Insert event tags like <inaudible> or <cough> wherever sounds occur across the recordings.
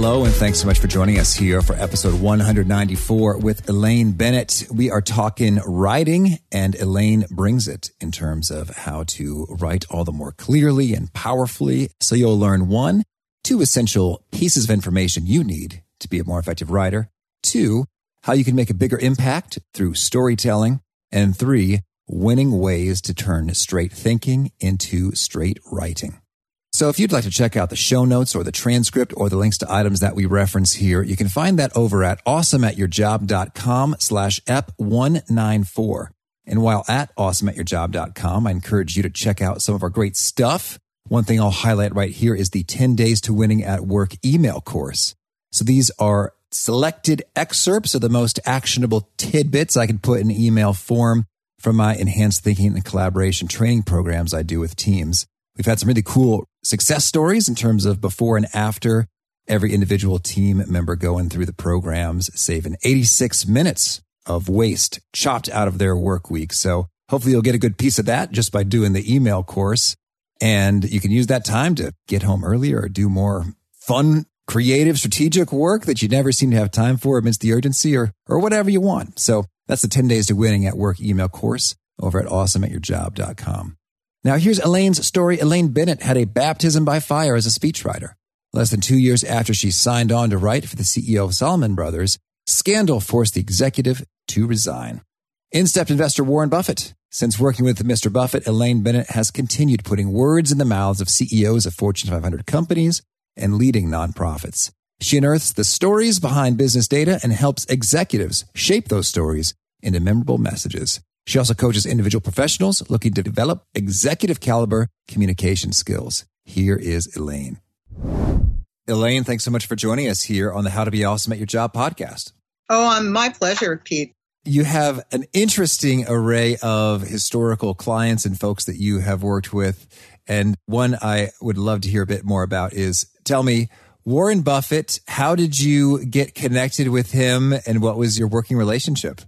Hello, and thanks so much for joining us here for episode 194 with Elaine Bennett. We are talking writing, and Elaine brings it in terms of how to write all the more clearly and powerfully. So you'll learn one, two essential pieces of information you need to be a more effective writer, two, how you can make a bigger impact through storytelling, and three, winning ways to turn straight thinking into straight writing. So if you'd like to check out the show notes or the transcript or the links to items that we reference here, you can find that over at awesomeatyourjob.com slash ep194. And while at awesomeatyourjob.com, I encourage you to check out some of our great stuff. One thing I'll highlight right here is the 10 days to winning at work email course. So these are selected excerpts of the most actionable tidbits I can put in email form from my enhanced thinking and collaboration training programs I do with teams. We've had some really cool success stories in terms of before and after every individual team member going through the programs, saving 86 minutes of waste chopped out of their work week. So hopefully you'll get a good piece of that just by doing the email course. And you can use that time to get home earlier or do more fun, creative, strategic work that you never seem to have time for amidst the urgency or, or whatever you want. So that's the 10 days to winning at work email course over at awesomeatyourjob.com. Now, here's Elaine's story. Elaine Bennett had a baptism by fire as a speechwriter. Less than two years after she signed on to write for the CEO of Salomon Brothers, scandal forced the executive to resign. In stepped investor Warren Buffett. Since working with Mr. Buffett, Elaine Bennett has continued putting words in the mouths of CEOs of Fortune 500 companies and leading nonprofits. She unearths the stories behind business data and helps executives shape those stories into memorable messages. She also coaches individual professionals looking to develop executive caliber communication skills. Here is Elaine. Elaine, thanks so much for joining us here on the How to Be Awesome at Your Job podcast. Oh, um, my pleasure, Pete. You have an interesting array of historical clients and folks that you have worked with. And one I would love to hear a bit more about is tell me, Warren Buffett, how did you get connected with him and what was your working relationship?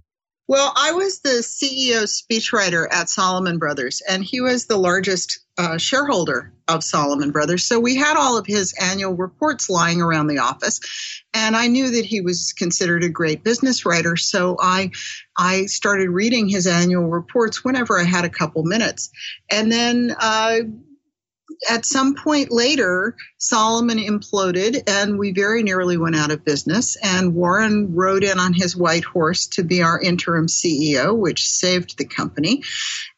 Well, I was the CEO speechwriter at Salomon Brothers, and he was the largest uh, shareholder of Salomon Brothers. So we had all of his annual reports lying around the office, and I knew that he was considered a great business writer. So I, I started reading his annual reports whenever I had a couple minutes, and then. Uh, at some point later, Salomon imploded and we very nearly went out of business. And Warren rode in on his white horse to be our interim CEO, which saved the company.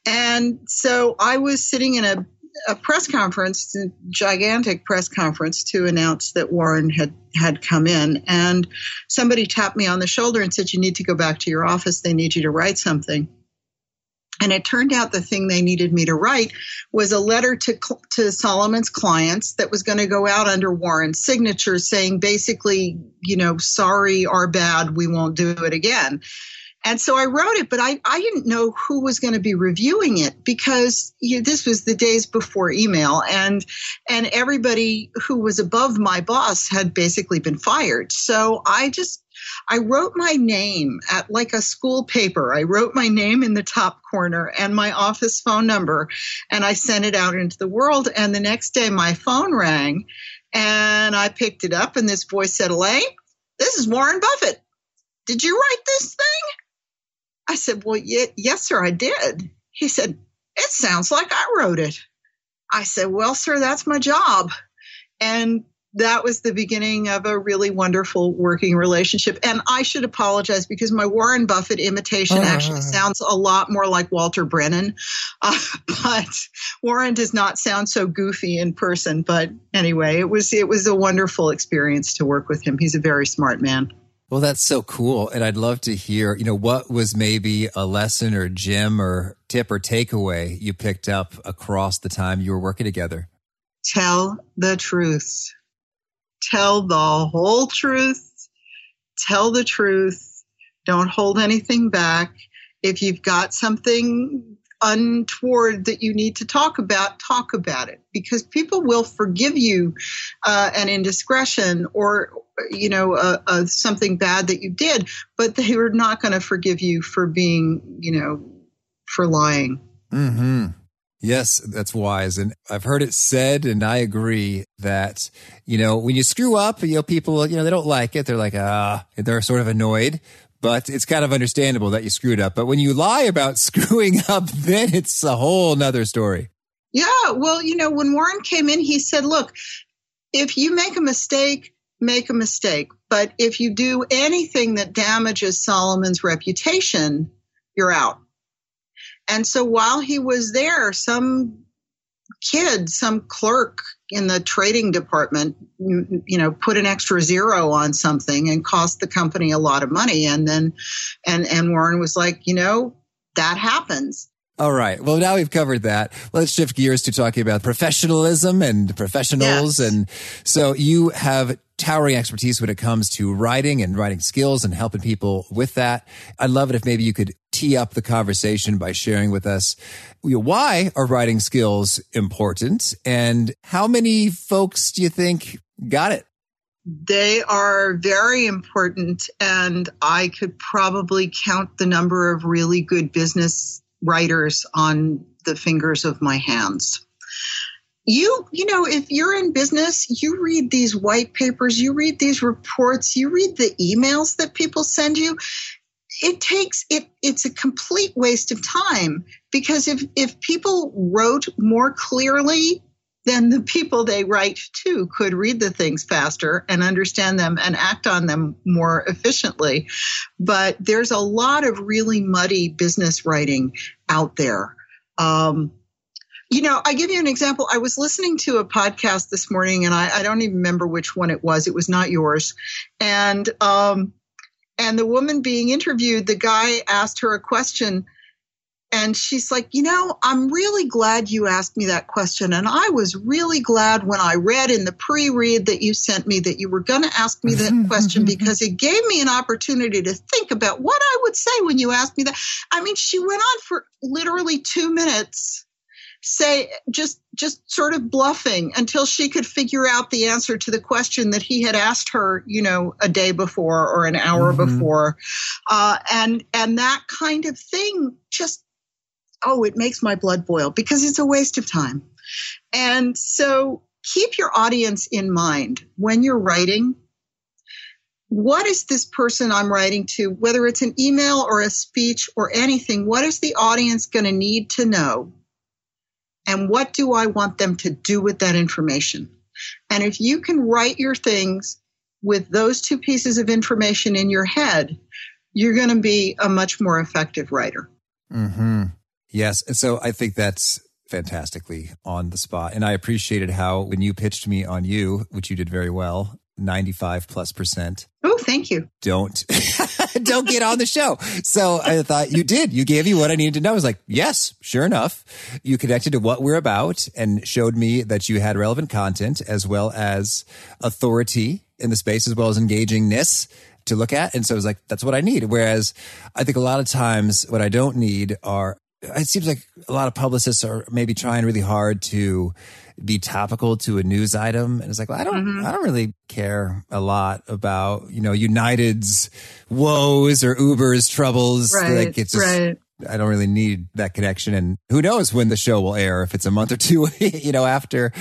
And so I was sitting in a, a press conference, a gigantic press conference, to announce that Warren had, had come in. And somebody tapped me on the shoulder and said, You need to go back to your office. They need you to write something. And it turned out the thing they needed me to write was a letter to, to Salomon's clients that was going to go out under Warren's signature saying basically, you know, sorry, our bad, we won't do it again. And so I wrote it, but I, I didn't know who was going to be reviewing it because you know, this was the days before email and, and everybody who was above my boss had basically been fired. So I just I wrote my name at like a school paper. I wrote my name in the top corner and my office phone number, and I sent it out into the world. And the next day, my phone rang, and I picked it up, and this voice said, Elaine, this is Warren Buffett. Did you write this thing? I said, Well, yes, sir, I did. He said, It sounds like I wrote it. I said, Well, sir, that's my job. And that was the beginning of a really wonderful working relationship. And I should apologize because my Warren Buffett imitation uh. actually sounds a lot more like Walter Brennan. Uh, <laughs> but Warren does not sound so goofy in person. But anyway, it was it was a wonderful experience to work with him. He's a very smart man. Well, that's so cool. And I'd love to hear, you know, what was maybe a lesson or gem or tip or takeaway you picked up across the time you were working together? Tell the truth tell the whole truth, tell the truth, don't hold anything back. If you've got something untoward that you need to talk about, talk about it because people will forgive you uh, an indiscretion or you know uh, uh, something bad that you did, but they are not going to forgive you for being you know for lying. Hmm. Yes, that's wise. And I've heard it said, and I agree that, you know, when you screw up, you know, people, you know, they don't like it. They're like, ah, they're sort of annoyed but it's kind of understandable that you screwed up. But when you lie about <laughs> screwing up, then it's a whole nother story. Yeah. Well, you know, when Warren came in, he said, look, if you make a mistake, make a mistake. But if you do anything that damages Salomon's reputation, you're out. And so while he was there, some kid, some clerk in the trading department, mm, mm, you know, put an extra zero on something and cost the company a lot of money. And then, and, and Warren was like, you know, that happens. All right. Well, now we've covered that. Let's shift gears to talking about professionalism and professionals. Yes. And so you have towering expertise when it comes to writing and writing skills and helping people with that. I'd love it if maybe you could tee up the conversation by sharing with us why are writing skills important and how many folks do you think got it? They are very important, and I could probably count the number of really good business writers on the fingers of my hands you you know if you're in business you read these white papers you read these reports you read the emails that people send you. It takes it it's a complete waste of time because if if people wrote more clearly then the people they write to could read the things faster and understand them and act on them more efficiently. But there's a lot of really muddy business writing out there. Um, you know, I give you an example. I was listening to a podcast this morning, and I, I don't even remember which one it was. It was not yours, and um, and the woman being interviewed, the guy asked her a question, and she's like, you know, I'm really glad you asked me that question, and I was really glad when I read in the pre-read that you sent me that you were going to ask me that <laughs> question because it gave me an opportunity to think about what I would say when you asked me that. I mean, she went on for literally two minutes say just just sort of bluffing until she could figure out the answer to the question that he had asked her you know a day before or an hour mm-hmm. before. Uh, and and that kind of thing just oh it makes my blood boil because it's a waste of time. And so keep your audience in mind when you're writing what is this person I'm writing to, whether it's an email or a speech or anything, what is the audience going to need to know and what do I want them to do with that information? And if you can write your things with those two pieces of information in your head, you're going to be a much more effective writer. Mm-hmm. Yes. And so I think that's fantastically on the spot. And I appreciated how when you pitched me on you, which you did very well, 95 plus percent. Oh, thank you. Don't, <laughs> don't get on the show. So I thought you did. You gave me what I needed to know. I was like, yes, sure enough. You connected to what we're about and showed me that you had relevant content as well as authority in the space as well as engagingness to look at. And so I was like, that's what I need. Whereas I think a lot of times what I don't need are, it seems like a lot of publicists are maybe trying really hard to be topical to a news item. And it's like, well, I don't, mm-hmm. I don't really care a lot about, you know, United's woes or Uber's troubles. Right. Like it's just, right. I don't really need that connection. And who knows when the show will air, if it's a month or two, <laughs> you know, after,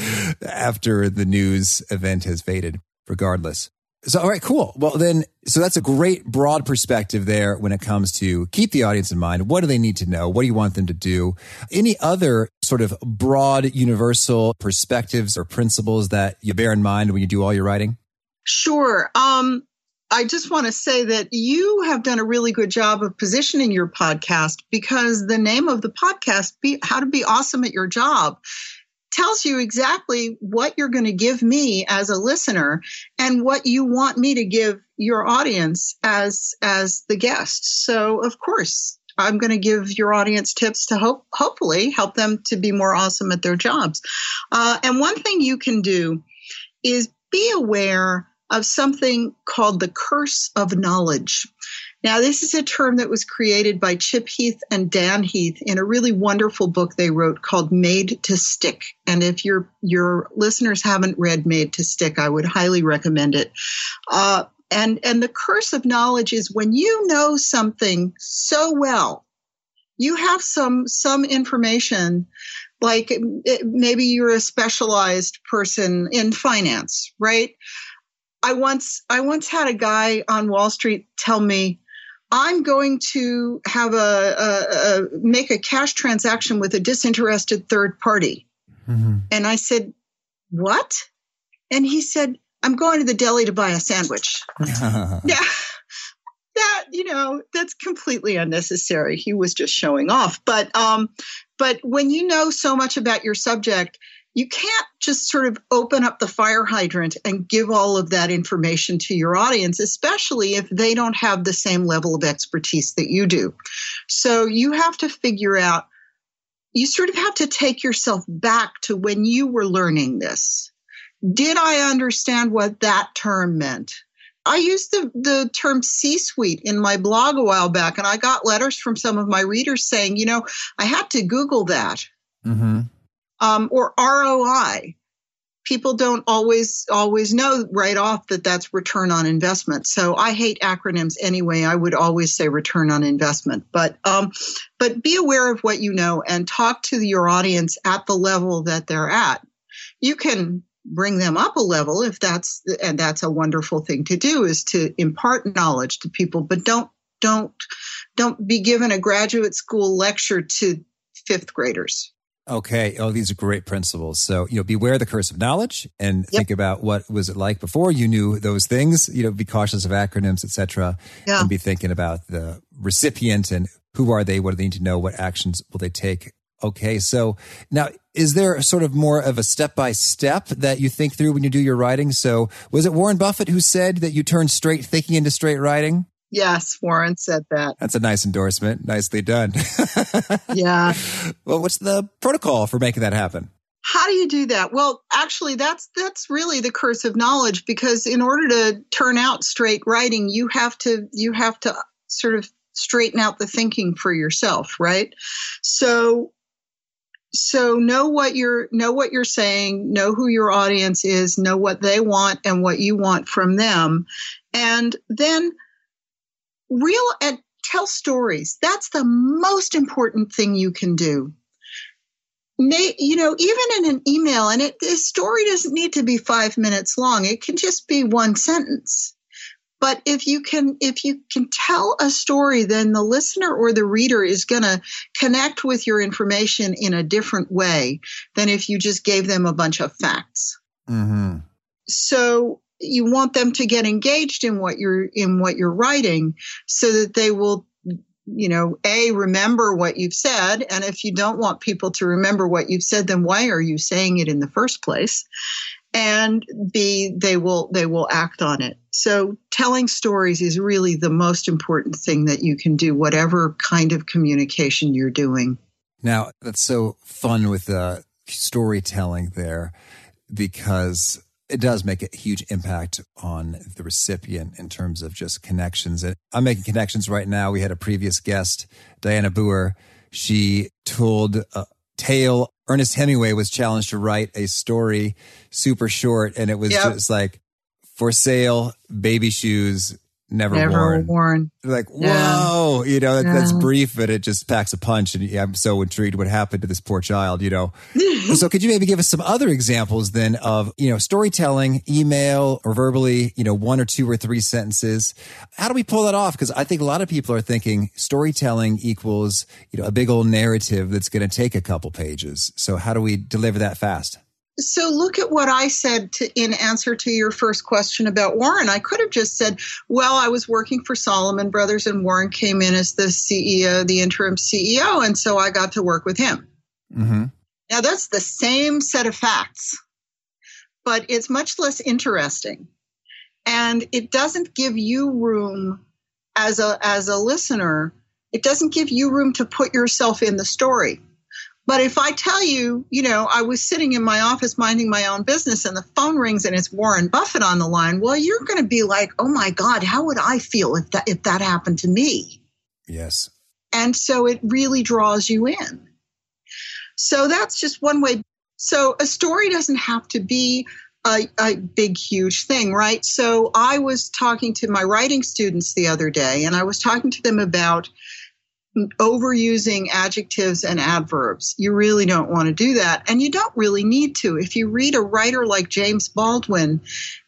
after the news event has faded, regardless. So, all right, cool. Well, then, so that's a great broad perspective there when it comes to keep the audience in mind. What do they need to know? What do you want them to do? Any other sort of broad, universal perspectives or principles that you bear in mind when you do all your writing? Sure. Um, I just want to say that you have done a really good job of positioning your podcast because the name of the podcast, be, How to Be Awesome at Your Job, tells you exactly what you're going to give me as a listener and what you want me to give your audience as as the guest. So of course, I'm going to give your audience tips to hope hopefully help them to be more awesome at their jobs. Uh, and one thing you can do is be aware of something called the curse of knowledge. Now, this is a term that was created by Chip Heath and Dan Heath in a really wonderful book they wrote called Made to Stick. And if your your listeners haven't read Made to Stick, I would highly recommend it. Uh, and and the curse of knowledge is when you know something so well, you have some some information like maybe you're a specialized person in finance, right? I once I once had a guy on Wall Street tell me, "I'm going to have a, a, a make a cash transaction with a disinterested third party," mm-hmm. and I said, "What?" And he said, "I'm going to the deli to buy a sandwich." <laughs> yeah. That you know that's completely unnecessary. He was just showing off. But um, but when you know so much about your subject, you can't just sort of open up the fire hydrant and give all of that information to your audience, especially if they don't have the same level of expertise that you do. So you have to figure out, you sort of have to take yourself back to when you were learning this. Did I understand what that term meant? I used the, the term C suite in my blog a while back, and I got letters from some of my readers saying, you know, I had to Google that. Mm-hmm um, or ROI. People don't always always know right off that that's return on investment. So I hate acronyms anyway. I would always say return on investment. But um, but be aware of what you know and talk to your audience at the level that they're at. You can bring them up a level if that's and that's a wonderful thing to do is to impart knowledge to people but don't don't don't be given a graduate school lecture to fifth graders Okay. Oh, these are great principles. So, you know, beware the curse of knowledge and yep. think about what was it like before you knew those things, you know, be cautious of acronyms, etc. Yeah. And be thinking about the recipient and who are they? What do they need to know? What actions will they take? Okay. So now is there sort of more of a step by step that you think through when you do your writing? So was it Warren Buffett who said that you turn straight thinking into straight writing? Yes, Warren said that. That's a nice endorsement. Nicely done. <laughs> yeah. Well, what's the protocol for making that happen? How do you do that? Well, actually that's that's really the curse of knowledge because in order to turn out straight writing, you have to you have to sort of straighten out the thinking for yourself, right? So so know what you're know what you're saying, know who your audience is, know what they want and what you want from them. And then real and tell stories. That's the most important thing you can do. May, you know, even in an email, and it, the story doesn't need to be five minutes long. It can just be one sentence. But if you can, if you can tell a story, then the listener or the reader is going to connect with your information in a different way than if you just gave them a bunch of facts. Mm-hmm. So you want them to get engaged in what you're in what you're writing so that they will you know a remember what you've said. And if you don't want people to remember what you've said then why are you saying it in the first place? And b they will they will act on it. So telling stories is really the most important thing that you can do whatever kind of communication you're doing. Now that's so fun with the storytelling there because it does make a huge impact on the recipient in terms of just connections. And I'm making connections right now. We had a previous guest, Diana Buer. She told a tale. Ernest Hemingway was challenged to write a story super short, and it was yep. just like for sale, baby shoes, never, never worn. worn. Like, whoa, you know, that, yeah. that's brief, but it just packs a punch. And I'm so intrigued what happened to this poor child, you know. <laughs> so could you maybe give us some other examples then of, you know, storytelling, email or verbally, you know, one or two or three sentences? How do we pull that off? Because I think a lot of people are thinking storytelling equals, you know, a big old narrative that's going to take a couple pages. So how do we deliver that fast? So look at what I said to, in answer to your first question about Warren. I could have just said, well, I was working for Salomon Brothers and Warren came in as the CEO, the interim CEO, and so I got to work with him. Mm-hmm. Now that's the same set of facts, but it's much less interesting. And it doesn't give you room as a, as a listener, it doesn't give you room to put yourself in the story But if I tell you, you know, I was sitting in my office minding my own business and the phone rings and it's Warren Buffett on the line, well, you're going to be like, "Oh my god, how would I feel if that if that happened to me?" Yes. And so it really draws you in. So that's just one way. So a story doesn't have to be a, a, big, huge thing, right? So I was talking to my writing students the other day, and I was talking to them about overusing adjectives and adverbs. You really don't want to do that. And you don't really need to. If you read a writer like James Baldwin,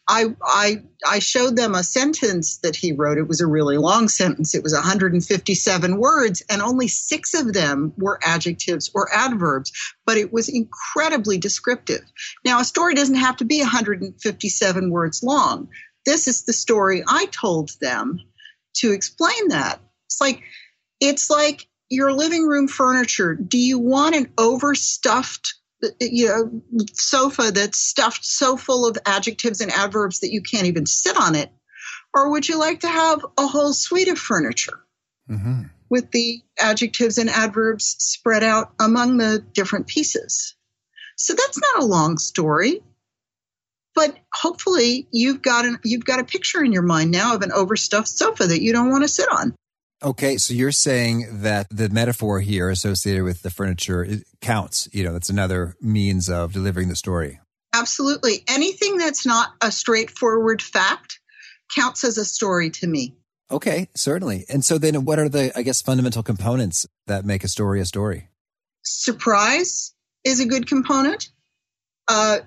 I, I, I showed them a sentence that he wrote. It was a really long sentence. It was 157 words, and only six of them were adjectives or adverbs, but it was incredibly descriptive. Now, a story doesn't have to be 157 words long. This is the story I told them to explain that. It's like, it's like your living room furniture. Do you want an overstuffed you know sofa that's stuffed so full of adjectives and adverbs that you can't even sit on it or would you like to have a whole suite of furniture mm-hmm. with the adjectives and adverbs spread out among the different pieces so that's not a long story but hopefully you've got an you've got a picture in your mind now of an overstuffed sofa that you don't want to sit on Okay, so you're saying that the metaphor here associated with the furniture counts. You know, that's another means of delivering the story. Absolutely. Anything that's not a straightforward fact counts as a story to me. Okay, certainly. And so then what are the, I guess, fundamental components that make a story a story? Surprise is a good component. Uh,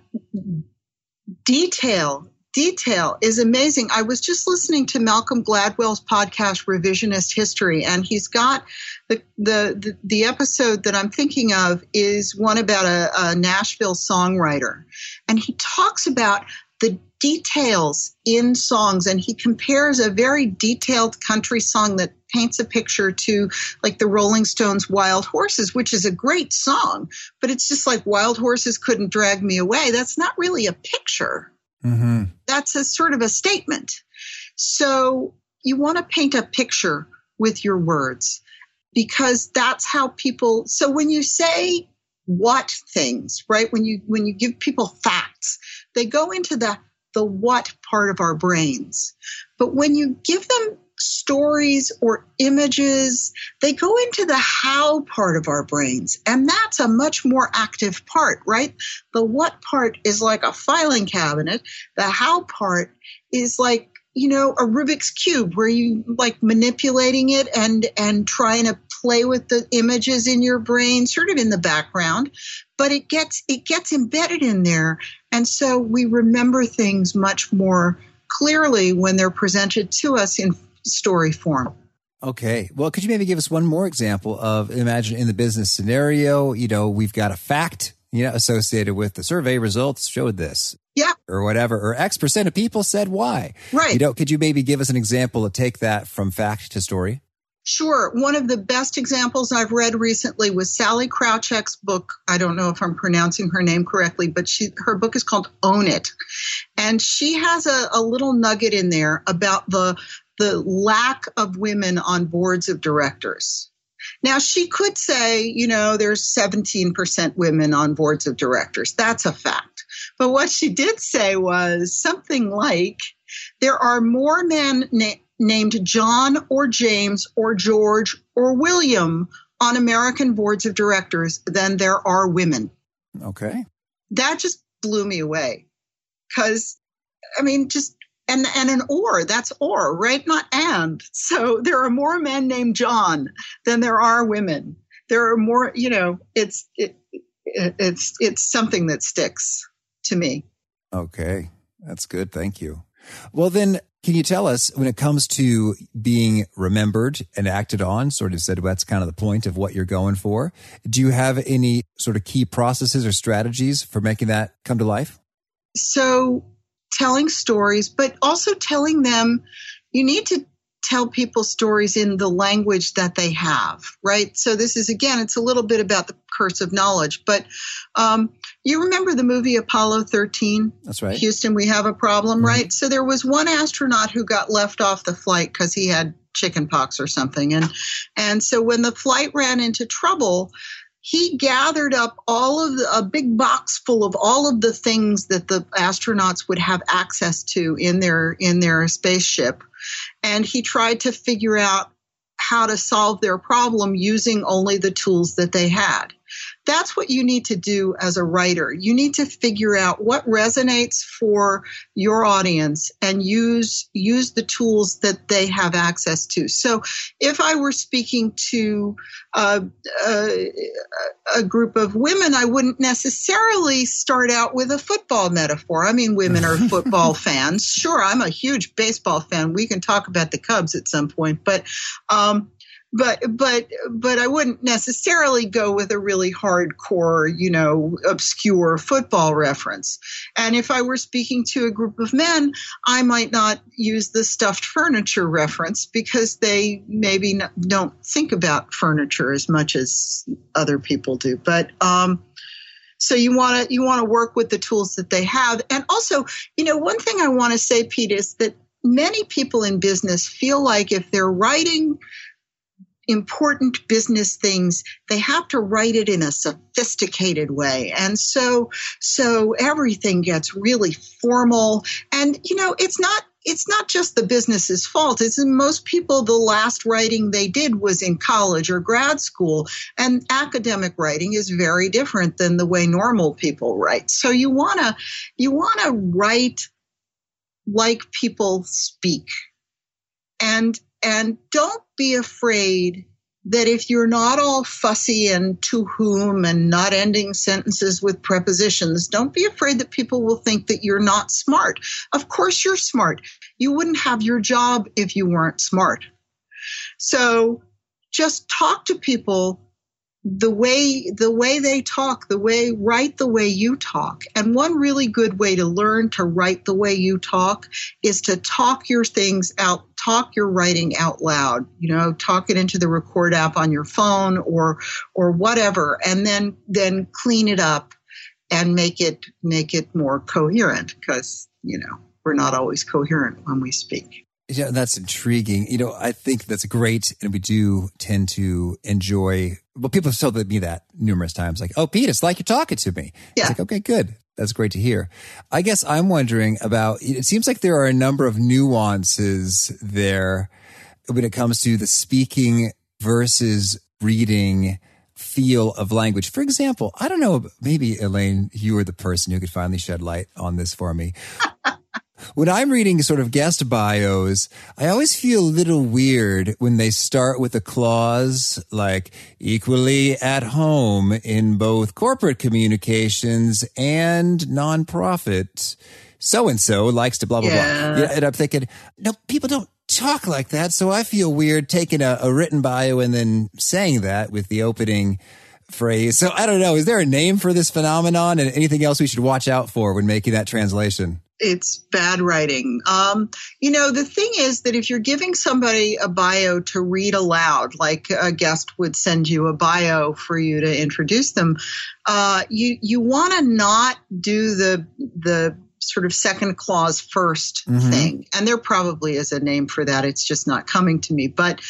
detail detail is amazing. I was just listening to Malcolm Gladwell's podcast Revisionist History, and he's got the the the, the episode that I'm thinking of is one about a, a Nashville songwriter, and he talks about the details in songs and he compares a very detailed country song that paints a picture to like the Rolling Stones Wild Horses, which is a great song, but it's just like Wild Horses couldn't drag me away. That's not really a picture. Mm-hmm. That's a sort of a statement. So you want to paint a picture with your words because that's how people so when you say what things right when you when you give people facts they go into the the what part of our brains but when you give them stories or images, they go into the how part of our brains. And that's a much more active part, right? The what part is like a filing cabinet. The how part is like, you know, a Rubik's cube where you like manipulating it and, and trying to play with the images in your brain, sort of in the background, but it gets, it gets embedded in there. And so we remember things much more clearly when they're presented to us in story form. Okay. Well, could you maybe give us one more example of imagine in the business scenario, you know, we've got a fact, you know, associated with the survey results showed this. Yeah. Or whatever, or X percent of people said why. Right. You know, could you maybe give us an example to take that from fact to story? Sure. One of the best examples I've read recently was Sallie Krawcheck's book. I don't know if I'm pronouncing her name correctly, but she her book is called Own It. And she has a, a little nugget in there about the the lack of women on boards of directors. Now, she could say, you know, there's 17% women on boards of directors. That's a fact. But what she did say was something like, there are more men na- named John or James or George or William on American boards of directors than there are women. Okay. That just blew me away. Because, I mean, just and and an or that's or right? Not and. So there are more men named john than there are women. There are more you know it's it, it, it's it's something that sticks to me. Okay. That's good. Thank you. Well then can you tell us when it comes to being remembered and acted on sort of said well, that's kind of the point of what you're going for do you have any sort of key processes or strategies for making that come to life? So telling stories, but also telling them you need to tell people stories in the language that they have, right? So this is again, it's a little bit about the curse of knowledge, but um, you remember the movie Apollo 13? That's right. Houston, we have a problem, mm-hmm. right? So there was one astronaut who got left off the flight because he had chicken pox or something, and and so when the flight ran into trouble, he gathered up all of the, a big box full of all of the things that the astronauts would have access to in their in their spaceship. And he tried to figure out how to solve their problem using only the tools that they had that's what you need to do as a writer. You need to figure out what resonates for your audience and use use the tools that they have access to. So, if I were speaking to a, a, a group of women, I wouldn't necessarily start out with a football metaphor. I mean, women are <laughs> football fans. Sure, I'm a huge baseball fan. We can talk about the Cubs at some point, but um, but but but I wouldn't necessarily go with a really hardcore, you know, obscure football reference. And if I were speaking to a group of men, I might not use the stuffed furniture reference because they maybe don't think about furniture as much as other people do. But um, so you want to you want to work with the tools that they have, and also, you know, one thing I want to say, Pete, is that many people in business feel like if they're writing important business things, they have to write it in a sophisticated way. And so, so everything gets really formal. And, you know, it's not, it's not just the business's fault. It's most people, the last writing they did was in college or grad school. And academic writing is very different than the way normal people write. So you want to, you want to write like people speak. And and don't be afraid that if you're not all fussy and to whom and not ending sentences with prepositions, don't be afraid that people will think that you're not smart. Of course, you're smart. You wouldn't have your job if you weren't smart. So just talk to people the way the way they talk the way write the way you talk. And one really good way to learn to write the way you talk is to talk your things out talk your writing out loud you know talk it into the record app on your phone or or whatever and then then clean it up and make it make it more coherent because you know we're not always coherent when we speak yeah, that's intriguing. You know, I think that's great. And we do tend to enjoy, well, people have told me that numerous times, like, oh, Pete, it's like you're talking to me. Yeah. It's like, okay, good. That's great to hear. I guess I'm wondering about, it seems like there are a number of nuances there when it comes to the speaking versus reading feel of language. For example, I don't know, maybe Elaine, you are the person who could finally shed light on this for me. When I'm reading sort of guest bios, I always feel a little weird when they start with a clause like equally at home in both corporate communications and nonprofit. So and so likes to blah, blah, yeah. blah. And I'm thinking, no, people don't talk like that. So I feel weird taking a, a written bio and then saying that with the opening phrase. So I don't know. Is there a name for this phenomenon and anything else we should watch out for when making that translation? It's bad writing. Um, you know, the thing is that if you're giving somebody a bio to read aloud, like a guest would send you a bio for you to introduce them, uh, you you want to not do the the sort of second clause 1st mm-hmm. thing. And there probably is a name for that. It's just not coming to me. But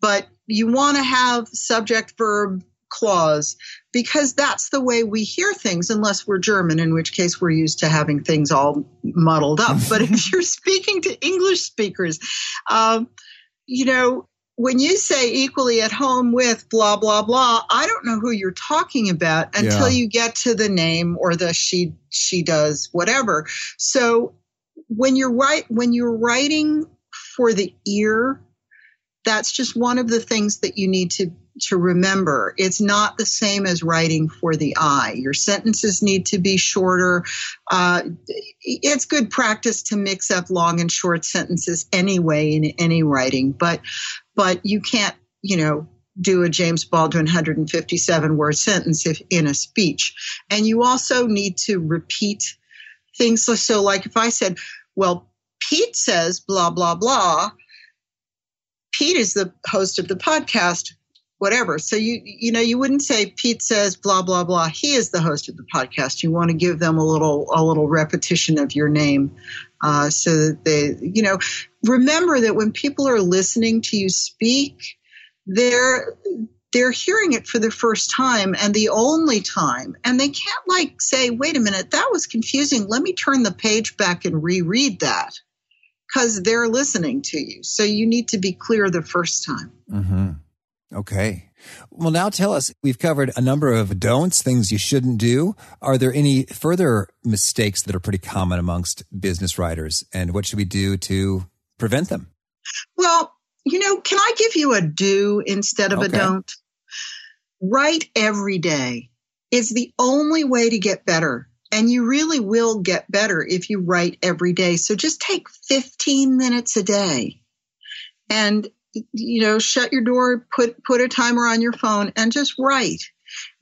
but you want to have subject verb clause because that's the way we hear things, unless we're German, in which case we're used to having things all muddled up. but if <laughs> you're speaking to English speakers, um, you know, when you say equally at home with blah blah blah, I don't know who you're talking about until yeah. you get to the name or the she she does whatever. So when you're right when you're writing for the ear, that's just one of the things that you need to to remember. It's not the same as writing for the eye. Your sentences need to be shorter. Uh, it's good practice to mix up long and short sentences anyway in any writing, but but you can't, you know, do a James Baldwin 157 word sentence if in a speech. And you also need to repeat things. So, so like if I said, well, Pete says blah, blah, blah. Pete is the host of the podcast whatever. So you you know you wouldn't say Pete says blah blah blah. He is the host of the podcast. You want to give them a little a little repetition of your name, uh, so that they you know remember that when people are listening to you speak, they're they're hearing it for the first time and the only time. And they can't like say, wait a minute, that was confusing. Let me turn the page back and reread that because they're listening to you. So you need to be clear the first time. Mm-hmm. Okay. Well, now tell us, we've covered a number of don'ts, things you shouldn't do. Are there any further mistakes that are pretty common amongst business writers? And what should we do to prevent them? Well, you know, can I give you a do instead of okay. a don't? Write every day is the only way to get better. And you really will get better if you write every day. So just take 15 minutes a day and, you know, shut your door, put, put a timer on your phone and just write.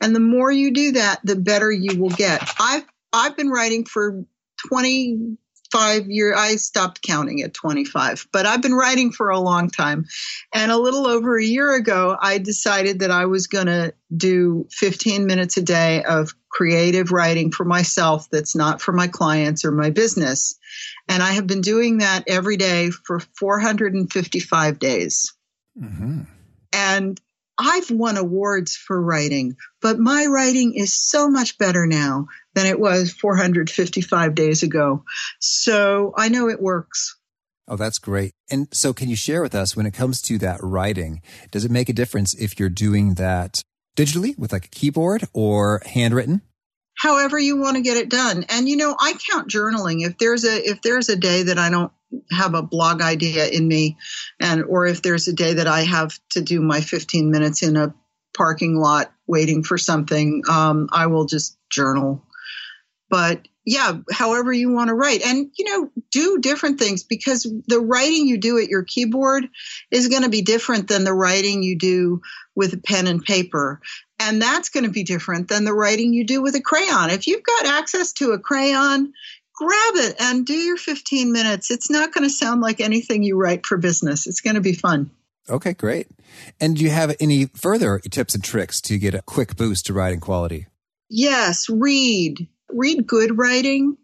And the more you do that, the better you will get. I've, I've been writing for 20 five years. I stopped counting at 25, but I've been writing for a long time. And a little over a year ago, I decided that I was going to do 15 minutes a day of creative writing for myself that's not for my clients or my business. And I have been doing that every day for 455 days. Mm-hmm. And I've won awards for writing, but my writing is so much better now than it was 455 days ago. So I know it works. Oh, that's great. And so can you share with us when it comes to that writing, does it make a difference if you're doing that digitally with like a keyboard or handwritten? However you want to get it done. And you know, I count journaling. If there's a if there's a day that I don't have a blog idea in me and or if there's a day that I have to do my 15 minutes in a parking lot waiting for something, um, I will just journal. But yeah, however you want to write. And, you know, do different things because the writing you do at your keyboard is going to be different than the writing you do with a pen and paper. And that's going to be different than the writing you do with a crayon. If you've got access to a crayon, grab it and do your 15 minutes. It's not going to sound like anything you write for business. It's going to be fun. Okay, great. And do you have any further tips and tricks to get a quick boost to writing quality? Yes, read. Read good writing.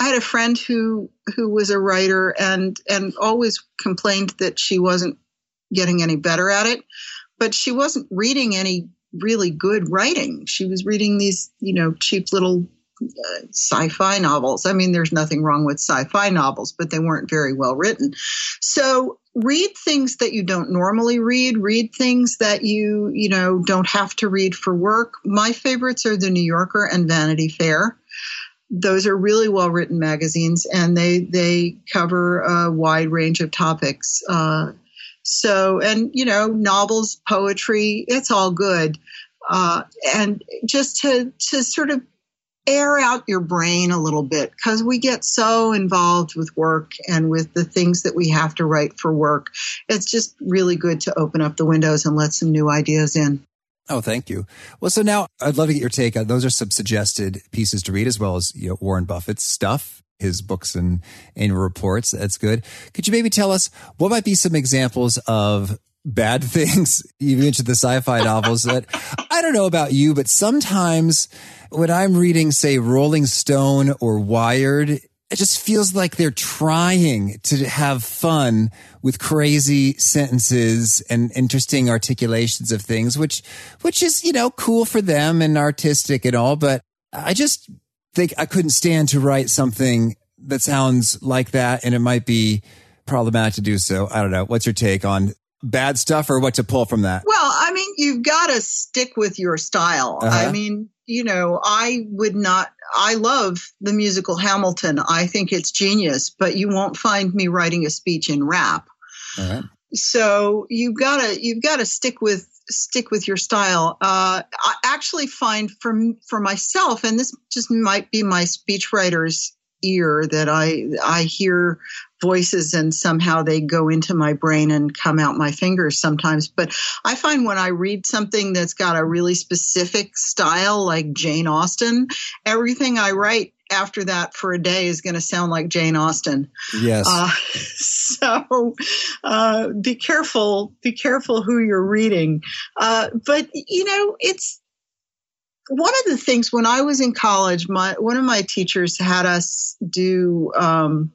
I had a friend who who was a writer and and always complained that she wasn't getting any better at it, but she wasn't reading any really good writing. She was reading these, you know, cheap little sci-fi novels. I mean, there's nothing wrong with sci-fi novels, but they weren't very well written. So read things that you don't normally read. Read things that you, you know, don't have to read for work. My favorites are the New Yorker and Vanity Fair. Those are really well written magazines, and they they cover a wide range of topics. Uh, so, and you know, novels, poetry, it's all good. Uh, and just to to sort of air out your brain a little bit because we get so involved with work and with the things that we have to write for work. It's just really good to open up the windows and let some new ideas in. Oh, thank you. Well, so now I'd love to get your take. on Those are some suggested pieces to read, as well as you know, Warren Buffett's stuff, his books and annual reports. That's good. Could you maybe tell us what might be some examples of bad <laughs> things? You mentioned the sci-fi novels that I don't know about you, but sometimes when I'm reading, say, Rolling Stone or Wired, it just feels like they're trying to have fun with crazy sentences and interesting articulations of things, which, which is, you know, cool for them and artistic and all. But I just think I couldn't stand to write something that sounds like that. And it might be problematic to do so. I don't know. What's your take on bad stuff or what to pull from that? Well, I mean, you've got to stick with your style. Uh-huh. I mean, you know, I would not, I love the musical Hamilton. I think it's genius, but you won't find me writing a speech in rap. So you've got to, you've got to stick with, stick with your style. Uh, I actually find for, for myself, and this just might be my speechwriter's ear that I, I hear voices and somehow they go into my brain and come out my fingers sometimes. But I find when I read something that's got a really specific style, like Jane Austen, everything I write after that for a day is going to sound like Jane Austen. Yes. Uh, <laughs> so uh, be careful. Be careful who you're reading. Uh, but you know, it's one of the things when I was in college. My one of my teachers had us do. Um,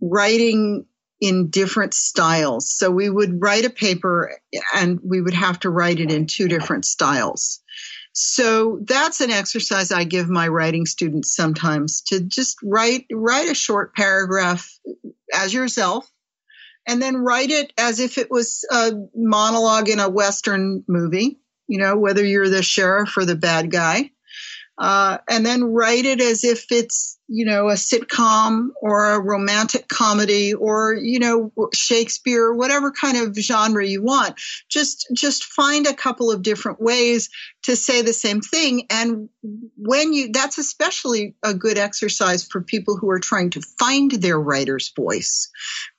writing in different styles. So we would write a paper and we would have to write it in two different styles. So that's an exercise I give my writing students sometimes to just write write a short paragraph as yourself and then write it as if it was a monologue in a western movie, you know, whether you're the sheriff or the bad guy. Uh, and then write it as if it's you know a sitcom or a romantic comedy or you know Shakespeare whatever kind of genre you want. Just just find a couple of different ways to say the same thing. And when you that's especially a good exercise for people who are trying to find their writer's voice.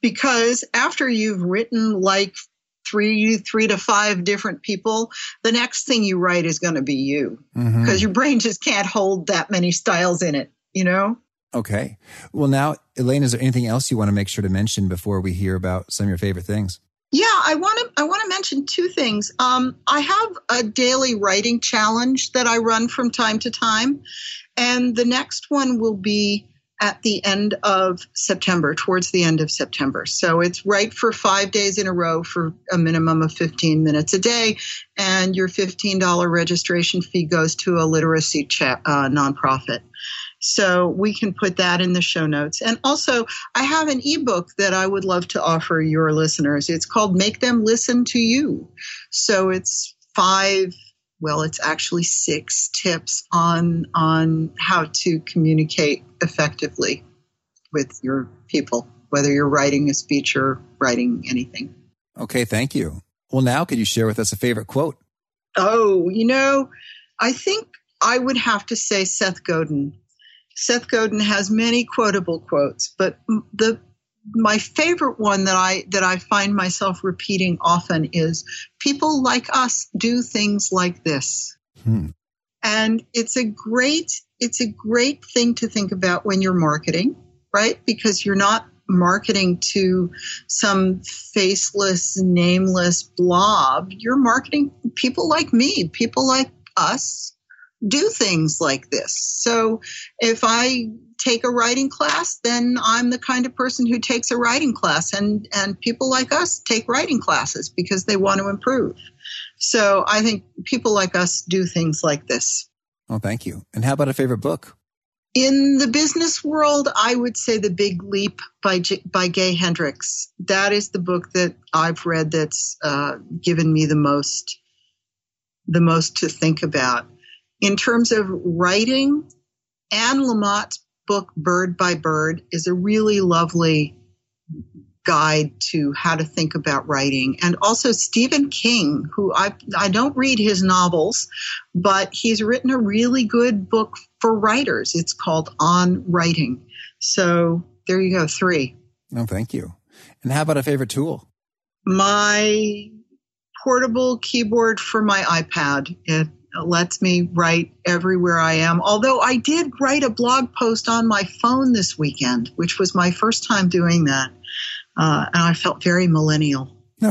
Because after you've written like three three to five different people the next thing you write is going to be you because mm-hmm. your brain just can't hold that many styles in it you know okay well now elaine is there anything else you want to make sure to mention before we hear about some of your favorite things yeah, I want to I want to mention two things. Um, I have a daily writing challenge that I run from time to time, and the next one will be at the end of September, towards the end of September. So it's right for five days in a row for a minimum of 15 minutes a day. And your $15 registration fee goes to a literacy cha- uh, nonprofit. So we can put that in the show notes. And also, I have an ebook that I would love to offer your listeners. It's called Make Them Listen to You. So it's five well it's actually six tips on on how to communicate effectively with your people whether you're writing a speech or writing anything. Okay thank you. Well now could you share with us a favorite quote? Oh you know i think i would have to say seth godin. Seth godin has many quotable quotes but the my favorite one that I that I find myself repeating often is people like us do things like this. Hmm. And it's a great it's a great thing to think about when you're marketing, right? Because you're not marketing to some faceless, nameless blob. You're marketing people like me, people like us do things like this. So if I take a writing class, then I'm the kind of person who takes a writing class and and people like us take writing classes because they want to improve. So I think people like us do things like this. Oh, thank you. And how about a favorite book? In the business world, I would say The Big Leap by J- by Gay Hendricks. That is the book that I've read that's uh, given me the most the most to think about. In terms of writing, Anne Lamott's book, Bird by Bird, is a really lovely guide to how to think about writing. And also Stephen King, who I, I don't read his novels, but he's written a really good book for writers. It's called On Writing. So there you go, three. No, oh, thank you. And how about a favorite tool? My portable keyboard for my iPad. It lets me write everywhere I am. Although I did write a blog post on my phone this weekend, which was my first time doing that. Uh, and I felt very millennial. <laughs>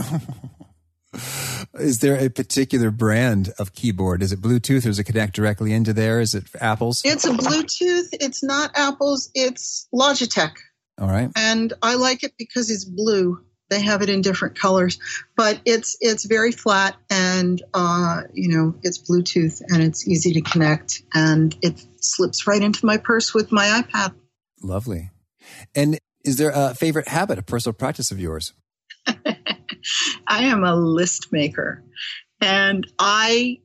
Is there a particular brand of keyboard? Is it Bluetooth or does it connect directly into there? Is it Apple's? It's a Bluetooth. It's not Apple's. It's Logitech. All right. And I like it because it's blue. They have it in different colors, but it's it's very flat and uh, you know it's Bluetooth and it's easy to connect and it slips right into my purse with my iPad. Lovely. And is there a favorite habit, a personal practice of yours? <laughs> I am a list maker, and I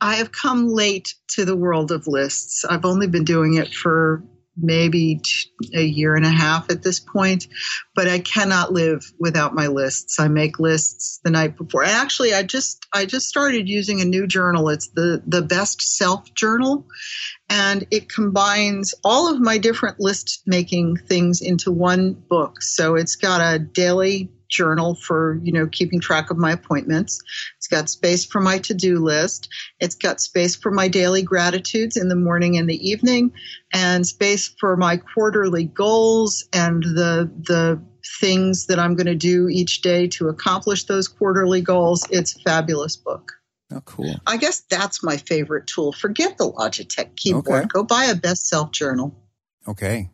I have come late to the world of lists. I've only been doing it for maybe a year and a half at this point, but I cannot live without my lists. I make lists the night before. Actually, I just I just started using a new journal. It's the the Best Self Journal, and it combines all of my different list making things into one book. So it's got a daily journal for you know keeping track of my appointments it's got space for my to-do list it's got space for my daily gratitudes in the morning and the evening and space for my quarterly goals and the the things that i'm going to do each day to accomplish those quarterly goals it's a fabulous book Oh, cool. I guess that's my favorite tool. Forget the Logitech keyboard. Okay. Go buy a best self journal. Okay.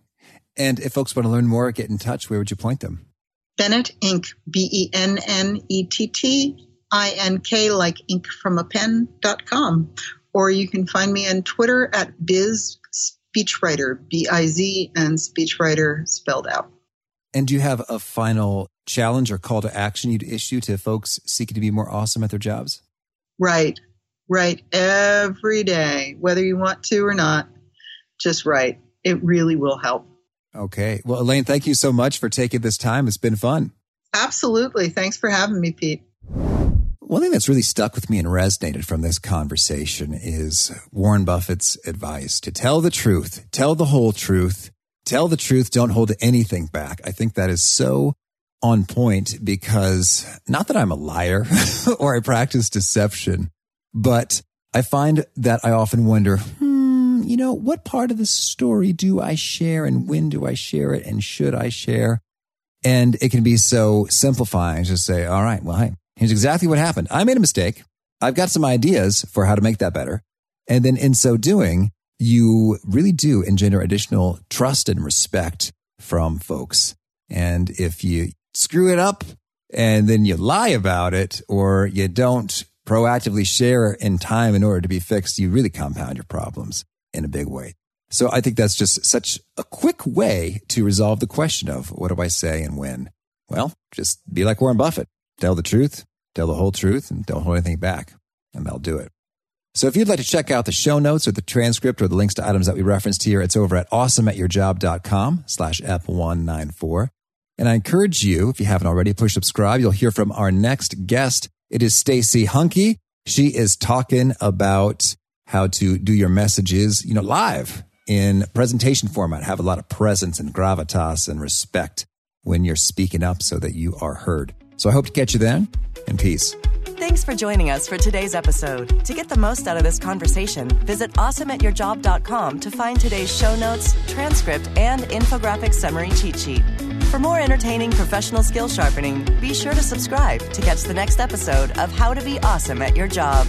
And if folks want to learn more, get in touch, where would you point them? Bennett Ink. B E N N E T T I N K like ink from a pen dot com. Or you can find me on Twitter at Biz Speechwriter, B I Z and Speechwriter spelled out. And do you have a final challenge or call to action you'd issue to folks seeking to be more awesome at their jobs? Write, write every day, whether you want to or not. Just write. It really will help. Okay. Well, Elaine, thank you so much for taking this time. It's been fun. Absolutely. Thanks for having me, Pete. One thing that's really stuck with me and resonated from this conversation is Warren Buffett's advice to tell the truth, tell the whole truth, tell the truth, don't hold anything back. I think that is so on point because not that I'm a liar <laughs> or I practice deception, but I find that I often wonder, hmm, you know, what part of the story do I share and when do I share it and should I share? And it can be so simplifying to say, all right, well, hey, here's exactly what happened. I made a mistake. I've got some ideas for how to make that better. And then in so doing, you really do engender additional trust and respect from folks. And if you screw it up and then you lie about it or you don't proactively share in time in order to be fixed, you really compound your problems in a big way. So I think that's just such a quick way to resolve the question of what do I say and when? Well, just be like Warren Buffett. Tell the truth, tell the whole truth, and don't hold anything back, and they'll do it. So if you'd like to check out the show notes or the transcript or the links to items that we referenced here, it's over at awesomeatyourjob.com slash F194. And I encourage you, if you haven't already, push subscribe. You'll hear from our next guest. It is Stacey Hanke. She is talking about how to do your messages, you know, live in presentation format, have a lot of presence and gravitas and respect when you're speaking up so that you are heard. So I hope to catch you then and peace. Thanks for joining us for today's episode. To get the most out of this conversation, visit awesomeatyourjob.com to find today's show notes, transcript, and infographic summary cheat sheet. For more entertaining professional skill sharpening, be sure to subscribe to catch the next episode of How to Be Awesome at Your Job.